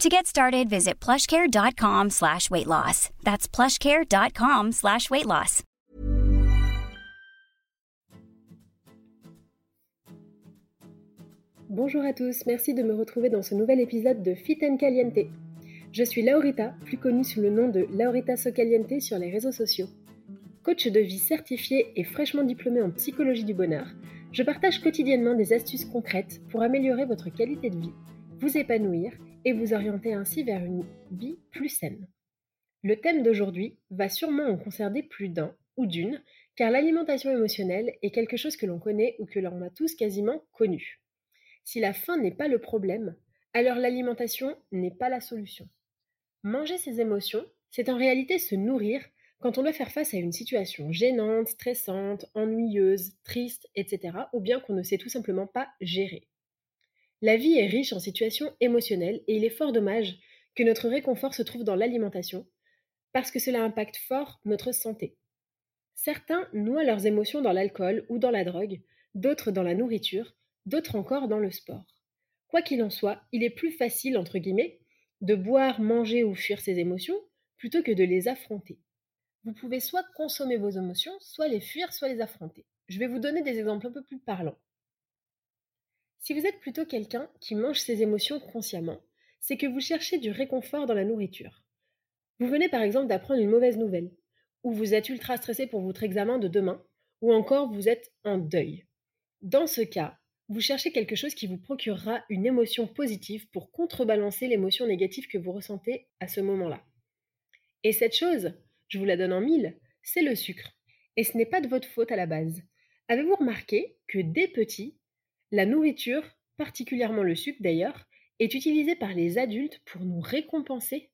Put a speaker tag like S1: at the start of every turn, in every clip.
S1: To get started, visit plushcare.com slash weight loss. That's plushcare.com slash weight loss.
S2: Bonjour à tous, merci de me retrouver dans ce nouvel épisode de Fit and Caliente. Je suis Laurita, plus connue sous le nom de Laurita Socaliente sur les réseaux sociaux. Coach de vie certifié et fraîchement diplômée en psychologie du bonheur, je partage quotidiennement des astuces concrètes pour améliorer votre qualité de vie, vous épanouir vous orienter ainsi vers une vie plus saine. Le thème d'aujourd'hui va sûrement en concerner plus d'un ou d'une, car l'alimentation émotionnelle est quelque chose que l'on connaît ou que l'on a tous quasiment connu. Si la faim n'est pas le problème, alors l'alimentation n'est pas la solution. Manger ses émotions, c'est en réalité se nourrir quand on doit faire face à une situation gênante, stressante, ennuyeuse, triste, etc., ou bien qu'on ne sait tout simplement pas gérer. La vie est riche en situations émotionnelles et il est fort dommage que notre réconfort se trouve dans l'alimentation, parce que cela impacte fort notre santé. Certains noient leurs émotions dans l'alcool ou dans la drogue, d'autres dans la nourriture, d'autres encore dans le sport. Quoi qu'il en soit, il est plus facile, entre guillemets, de boire, manger ou fuir ses émotions plutôt que de les affronter. Vous pouvez soit consommer vos émotions, soit les fuir, soit les affronter. Je vais vous donner des exemples un peu plus parlants. Si vous êtes plutôt quelqu'un qui mange ses émotions consciemment, c'est que vous cherchez du réconfort dans la nourriture. Vous venez par exemple d'apprendre une mauvaise nouvelle, ou vous êtes ultra stressé pour votre examen de demain, ou encore vous êtes en deuil. Dans ce cas, vous cherchez quelque chose qui vous procurera une émotion positive pour contrebalancer l'émotion négative que vous ressentez à ce moment-là. Et cette chose, je vous la donne en mille, c'est le sucre. Et ce n'est pas de votre faute à la base. Avez-vous remarqué que dès petit, la nourriture, particulièrement le sucre d'ailleurs, est utilisée par les adultes pour nous récompenser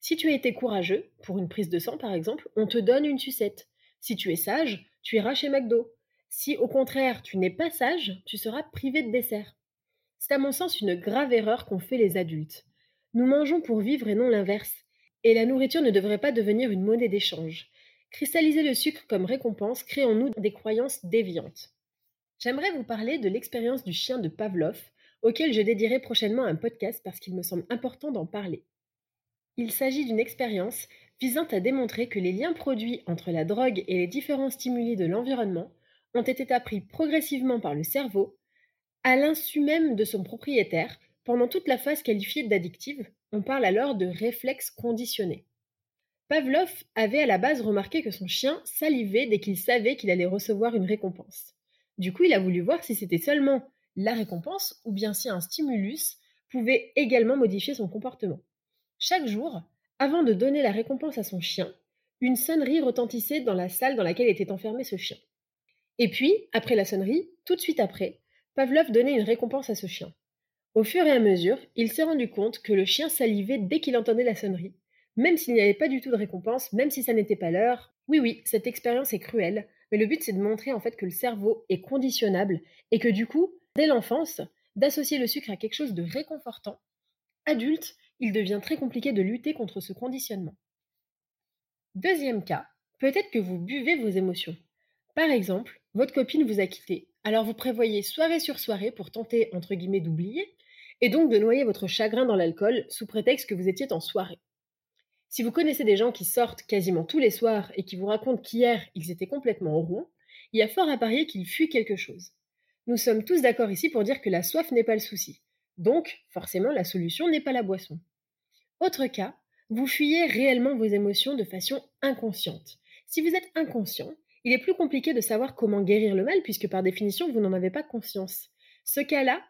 S2: Si tu as été courageux, pour une prise de sang par exemple, on te donne une sucette. Si tu es sage, tu iras chez McDo. Si au contraire tu n'es pas sage, tu seras privé de dessert. C'est à mon sens une grave erreur qu'ont fait les adultes. Nous mangeons pour vivre et non l'inverse. Et la nourriture ne devrait pas devenir une monnaie d'échange. Cristalliser le sucre comme récompense crée en nous des croyances déviantes. J'aimerais vous parler de l'expérience du chien de Pavlov, auquel je dédierai prochainement un podcast parce qu'il me semble important d'en parler. Il s'agit d'une expérience visant à démontrer que les liens produits entre la drogue et les différents stimuli de l'environnement ont été appris progressivement par le cerveau, à l'insu même de son propriétaire, pendant toute la phase qualifiée d'addictive, on parle alors de réflexe conditionné. Pavlov avait à la base remarqué que son chien salivait dès qu'il savait qu'il allait recevoir une récompense. Du coup, il a voulu voir si c'était seulement la récompense ou bien si un stimulus pouvait également modifier son comportement. Chaque jour, avant de donner la récompense à son chien, une sonnerie retentissait dans la salle dans laquelle était enfermé ce chien. Et puis, après la sonnerie, tout de suite après, Pavlov donnait une récompense à ce chien. Au fur et à mesure, il s'est rendu compte que le chien salivait dès qu'il entendait la sonnerie, même s'il n'y avait pas du tout de récompense, même si ça n'était pas l'heure. Oui, oui, cette expérience est cruelle, mais le but, c'est de montrer en fait que le cerveau est conditionnable et que du coup, dès l'enfance, d'associer le sucre à quelque chose de réconfortant, adulte, il devient très compliqué de lutter contre ce conditionnement. Deuxième cas, Peut-être que vous buvez vos émotions. Par exemple, votre copine vous a quitté, alors vous prévoyez soirée sur soirée pour tenter, entre guillemets, d'oublier, et donc de noyer votre chagrin dans l'alcool sous prétexte que vous étiez en soirée. Si vous connaissez des gens qui sortent quasiment tous les soirs et qui vous racontent qu'hier ils étaient complètement au rond, il y a fort à parier qu'ils fuient quelque chose. Nous sommes tous d'accord ici pour dire que la soif n'est pas le souci. Donc, forcément, la solution n'est pas la boisson. Autre cas, vous fuyez réellement vos émotions de façon inconsciente. Si vous êtes inconscient, il est plus compliqué de savoir comment guérir le mal puisque par définition, vous n'en avez pas conscience. Ce cas-là,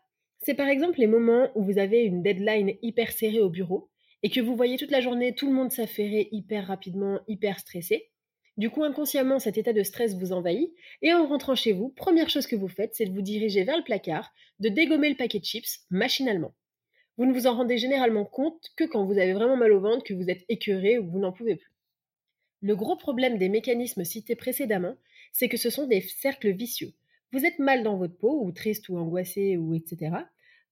S2: c'est par exemple les moments où vous avez une deadline hyper serrée au bureau et que vous voyez toute la journée tout le monde s'affairer hyper rapidement, hyper stressé. Du coup, inconsciemment, cet état de stress vous envahit et en rentrant chez vous, première chose que vous faites, c'est de vous diriger vers le placard, de dégommer le paquet de chips machinalement. Vous ne vous en rendez généralement compte que quand vous avez vraiment mal au ventre, que vous êtes écœuré ou que vous n'en pouvez plus. Le gros problème des mécanismes cités précédemment, c'est que ce sont des cercles vicieux. Vous êtes mal dans votre peau, ou triste ou angoissé, ou etc.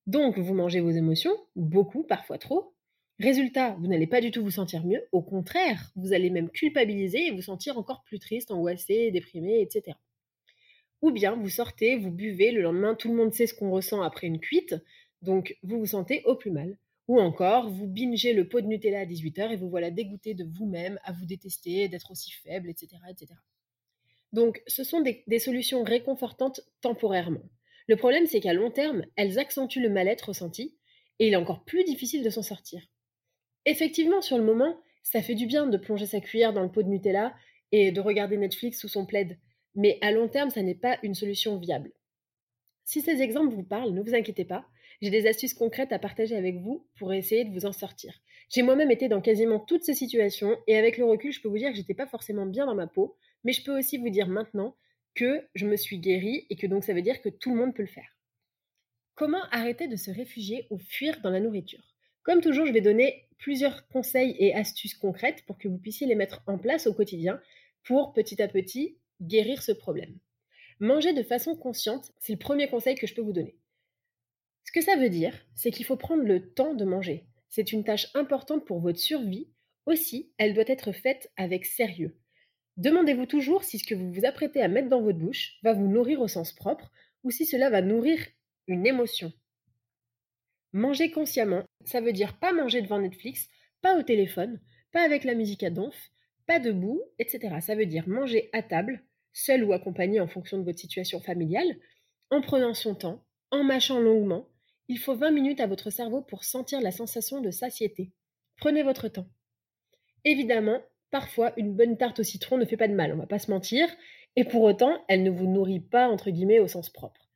S2: Donc vous mangez vos émotions, beaucoup, parfois trop. Résultat, vous n'allez pas du tout vous sentir mieux, au contraire, vous allez même culpabiliser et vous sentir encore plus triste, angoissé, déprimé, etc. Ou bien vous sortez, vous buvez, le lendemain tout le monde sait ce qu'on ressent après une cuite, donc vous vous sentez au plus mal. Ou encore, vous bingez le pot de Nutella à 18h et vous voilà dégoûté de vous-même, à vous détester, d'être aussi faible, etc. etc. Donc, ce sont des, des solutions réconfortantes temporairement. Le problème, c'est qu'à long terme, elles accentuent le mal-être ressenti et il est encore plus difficile de s'en sortir. Effectivement, sur le moment, ça fait du bien de plonger sa cuillère dans le pot de Nutella et de regarder Netflix sous son plaid, mais à long terme, ça n'est pas une solution viable. Si ces exemples vous parlent, ne vous inquiétez pas, j'ai des astuces concrètes à partager avec vous pour essayer de vous en sortir. J'ai moi-même été dans quasiment toutes ces situations et avec le recul, je peux vous dire que j'étais pas forcément bien dans ma peau, mais je peux aussi vous dire maintenant que je me suis guérie et que donc ça veut dire que tout le monde peut le faire. Comment arrêter de se réfugier ou fuir dans la nourriture? Comme toujours, je vais donner plusieurs conseils et astuces concrètes pour que vous puissiez les mettre en place au quotidien pour petit à petit guérir ce problème. Manger de façon consciente, c'est le premier conseil que je peux vous donner. Ce que ça veut dire, c'est qu'il faut prendre le temps de manger. C'est une tâche importante pour votre survie. Aussi, elle doit être faite avec sérieux. Demandez-vous toujours si ce que vous vous apprêtez à mettre dans votre bouche va vous nourrir au sens propre ou si cela va nourrir une émotion. Manger consciemment, ça veut dire pas manger devant Netflix, pas au téléphone, pas avec la musique à donf, pas debout, etc. Ça veut dire manger à table, seul ou accompagné en fonction de votre situation familiale, en prenant son temps, en mâchant longuement, il faut 20 minutes à votre cerveau pour sentir la sensation de satiété. Prenez votre temps. Évidemment, parfois, une bonne tarte au citron ne fait pas de mal, on va pas se mentir, et pour autant, elle ne vous nourrit pas, entre guillemets, au sens propre.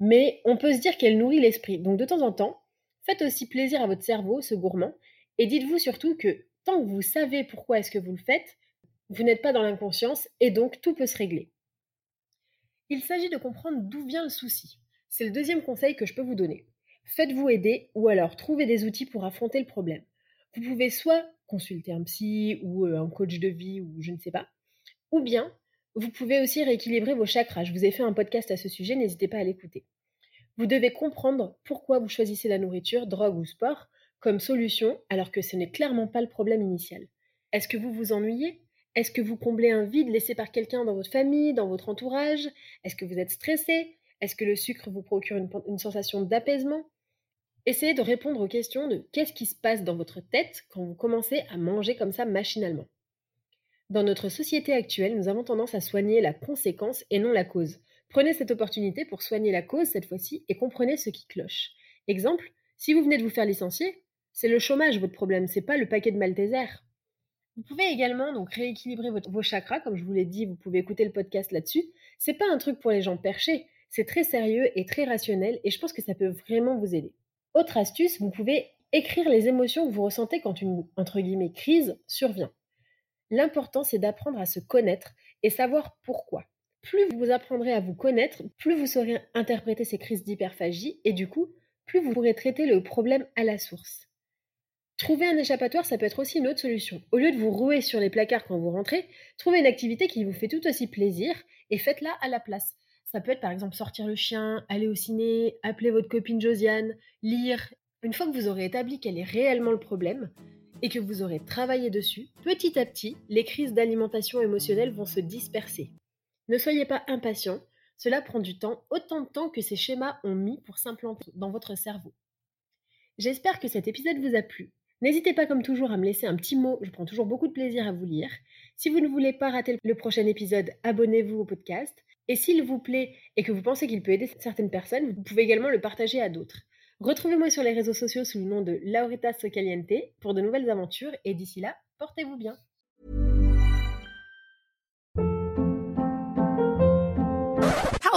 S2: Mais on peut se dire qu'elle nourrit l'esprit. Donc de temps en temps, faites aussi plaisir à votre cerveau, ce gourmand, et dites-vous surtout que tant que vous savez pourquoi est-ce que vous le faites, vous n'êtes pas dans l'inconscience, et donc tout peut se régler. Il s'agit de comprendre d'où vient le souci. C'est le deuxième conseil que je peux vous donner. Faites-vous aider ou alors trouvez des outils pour affronter le problème. Vous pouvez soit consulter un psy ou euh, un coach de vie ou je ne sais pas, ou bien vous pouvez aussi rééquilibrer vos chakras. Je vous ai fait un podcast à ce sujet, n'hésitez pas à l'écouter. Vous devez comprendre pourquoi vous choisissez la nourriture, drogue ou sport comme solution alors que ce n'est clairement pas le problème initial. Est-ce que vous vous ennuyez? Est-ce que vous comblez un vide laissé par quelqu'un dans votre famille, dans votre entourage? Est-ce que vous êtes stressé? Est-ce que le sucre vous procure une, sensation d'apaisement? Essayez de répondre aux questions de qu'est-ce qui se passe dans votre tête quand vous commencez à manger comme ça machinalement? Dans notre société actuelle, nous avons tendance à soigner la conséquence et non la cause. Prenez cette opportunité pour soigner la cause cette fois-ci et comprenez ce qui cloche. Exemple, si vous venez de vous faire licencier, c'est le chômage votre problème, c'est pas le paquet de Malteser. Vous pouvez également donc rééquilibrer vos chakras, comme je vous l'ai dit, vous pouvez écouter le podcast là-dessus. C'est pas un truc pour les gens perchés, c'est très sérieux et très rationnel et je pense que ça peut vraiment vous aider. Autre astuce, vous pouvez écrire les émotions que vous ressentez quand une entre guillemets crise survient. L'important c'est d'apprendre à se connaître et savoir pourquoi. Plus vous apprendrez à vous connaître, plus vous saurez interpréter ces crises d'hyperphagie et du coup, plus vous pourrez traiter le problème à la source. Trouver un échappatoire, ça peut être aussi une autre solution. Au lieu de vous rouer sur les placards quand vous rentrez, trouvez une activité qui vous fait tout aussi plaisir et faites-la à la place. Ça peut être par exemple sortir le chien, aller au ciné, appeler votre copine Josiane, lire. Une fois que vous aurez établi quel est réellement le problème, et que vous aurez travaillé dessus, petit à petit, les crises d'alimentation émotionnelle vont se disperser. Ne soyez pas impatient, cela prend du temps, autant de temps que ces schémas ont mis pour s'implanter dans votre cerveau. J'espère que cet épisode vous a plu. N'hésitez pas comme toujours à me laisser un petit mot, je prends toujours beaucoup de plaisir à vous lire. Si vous ne voulez pas rater le prochain épisode, abonnez-vous au podcast. Et s'il vous plaît et que vous pensez qu'il peut aider certaines personnes, vous pouvez également le partager à d'autres. Retrouvez-moi sur les réseaux sociaux sous le nom de Laurita Socaliente pour de nouvelles aventures et d'ici là, portez-vous bien.